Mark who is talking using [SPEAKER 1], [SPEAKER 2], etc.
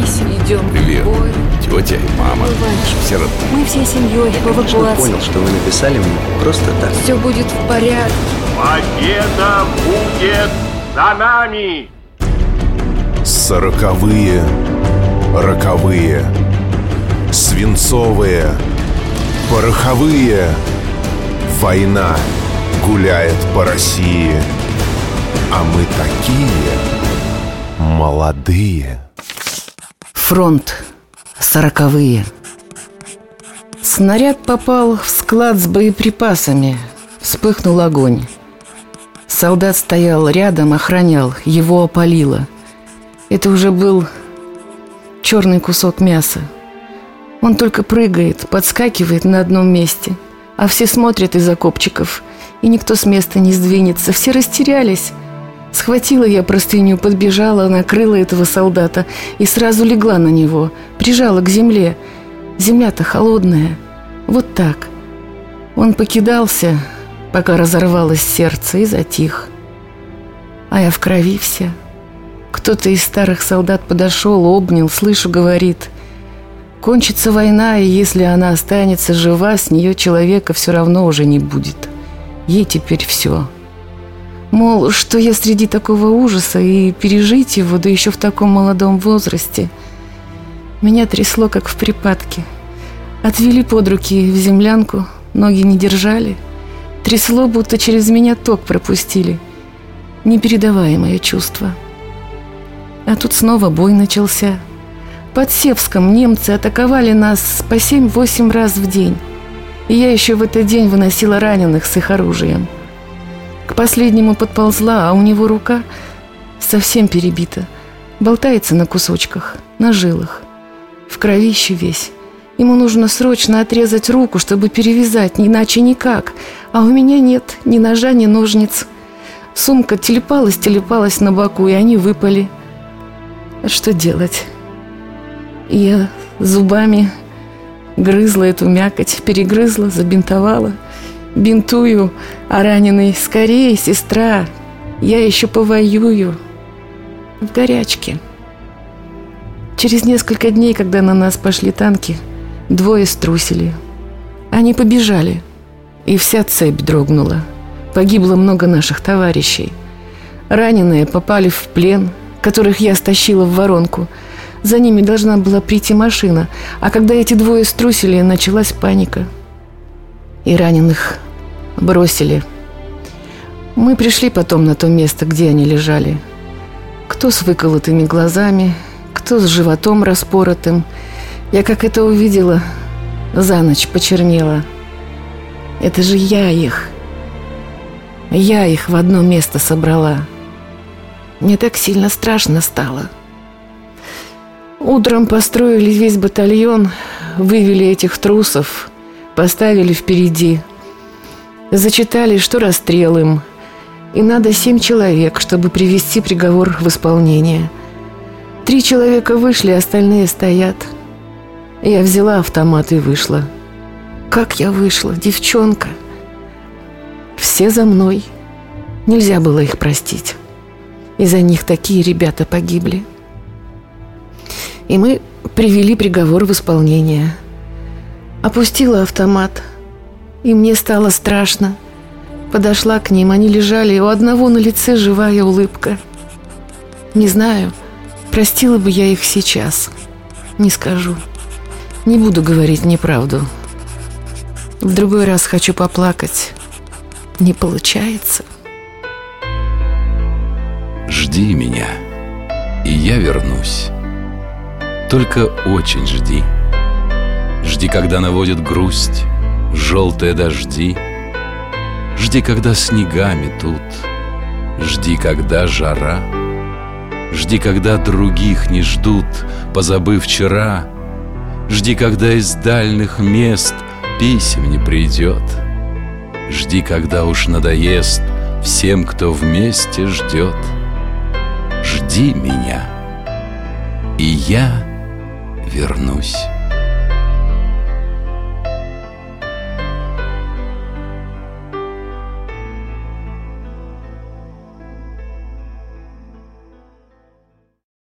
[SPEAKER 1] писем. Идем
[SPEAKER 2] Привет.
[SPEAKER 1] в бой.
[SPEAKER 2] Тетя и мама.
[SPEAKER 1] Иванчик,
[SPEAKER 2] Все равно.
[SPEAKER 1] мы всей семьей в
[SPEAKER 3] Конечно,
[SPEAKER 1] эвакуации.
[SPEAKER 3] понял, что вы написали мне просто так.
[SPEAKER 1] Все будет в порядке.
[SPEAKER 4] Победа будет за нами!
[SPEAKER 5] Сороковые, роковые, свинцовые, пороховые. Война гуляет по России, а мы такие молодые.
[SPEAKER 6] Фронт. Сороковые. Снаряд попал в склад с боеприпасами. Вспыхнул огонь. Солдат стоял рядом, охранял. Его опалило. Это уже был черный кусок мяса. Он только прыгает, подскакивает на одном месте. А все смотрят из окопчиков. И никто с места не сдвинется. Все растерялись. Схватила я простыню, подбежала, накрыла этого солдата и сразу легла на него, прижала к земле. Земля-то холодная. Вот так. Он покидался, пока разорвалось сердце, и затих. А я в крови вся. Кто-то из старых солдат подошел, обнял, слышу, говорит. Кончится война, и если она останется жива, с нее человека все равно уже не будет. Ей теперь все. Мол, что я среди такого ужаса и пережить его, да еще в таком молодом возрасте. Меня трясло, как в припадке. Отвели под руки в землянку, ноги не держали. Трясло, будто через меня ток пропустили. Непередаваемое чувство. А тут снова бой начался. Под Севском немцы атаковали нас по 7-8 раз в день. И я еще в этот день выносила раненых с их оружием. К последнему подползла, а у него рука совсем перебита. Болтается на кусочках, на жилах. В кровище весь. Ему нужно срочно отрезать руку, чтобы перевязать, иначе никак. А у меня нет ни ножа, ни ножниц. Сумка телепалась, телепалась на боку, и они выпали. А Что делать? Я зубами грызла эту мякоть, перегрызла, забинтовала. Бинтую, а раненый «Скорее, сестра, я еще повоюю». В горячке. Через несколько дней, когда на нас пошли танки, двое струсили. Они побежали, и вся цепь дрогнула. Погибло много наших товарищей. Раненые попали в плен, которых я стащила в воронку. За ними должна была прийти машина, а когда эти двое струсили, началась паника. И раненых бросили. Мы пришли потом на то место, где они лежали. Кто с выколотыми глазами, кто с животом распоротым. Я как это увидела, за ночь почернела. Это же я их. Я их в одно место собрала. Мне так сильно страшно стало. Утром построили весь батальон, вывели этих трусов, поставили впереди. Зачитали, что расстрел им. И надо семь человек, чтобы привести приговор в исполнение. Три человека вышли, остальные стоят. Я взяла автомат и вышла. Как я вышла, девчонка. Все за мной. Нельзя было их простить. Из-за них такие ребята погибли. И мы привели приговор в исполнение. Опустила автомат. И мне стало страшно. Подошла к ним, они лежали, и у одного на лице живая улыбка. Не знаю, простила бы я их сейчас. Не скажу. Не буду говорить неправду. В другой раз хочу поплакать. Не получается.
[SPEAKER 2] Жди меня, и я вернусь. Только очень жди. Жди, когда наводит грусть желтые дожди. Жди, когда снега метут. Жди, когда жара. Жди, когда других не ждут, позабыв вчера. Жди, когда из дальних мест писем не придет. Жди, когда уж надоест всем, кто вместе ждет. Жди меня, и я вернусь.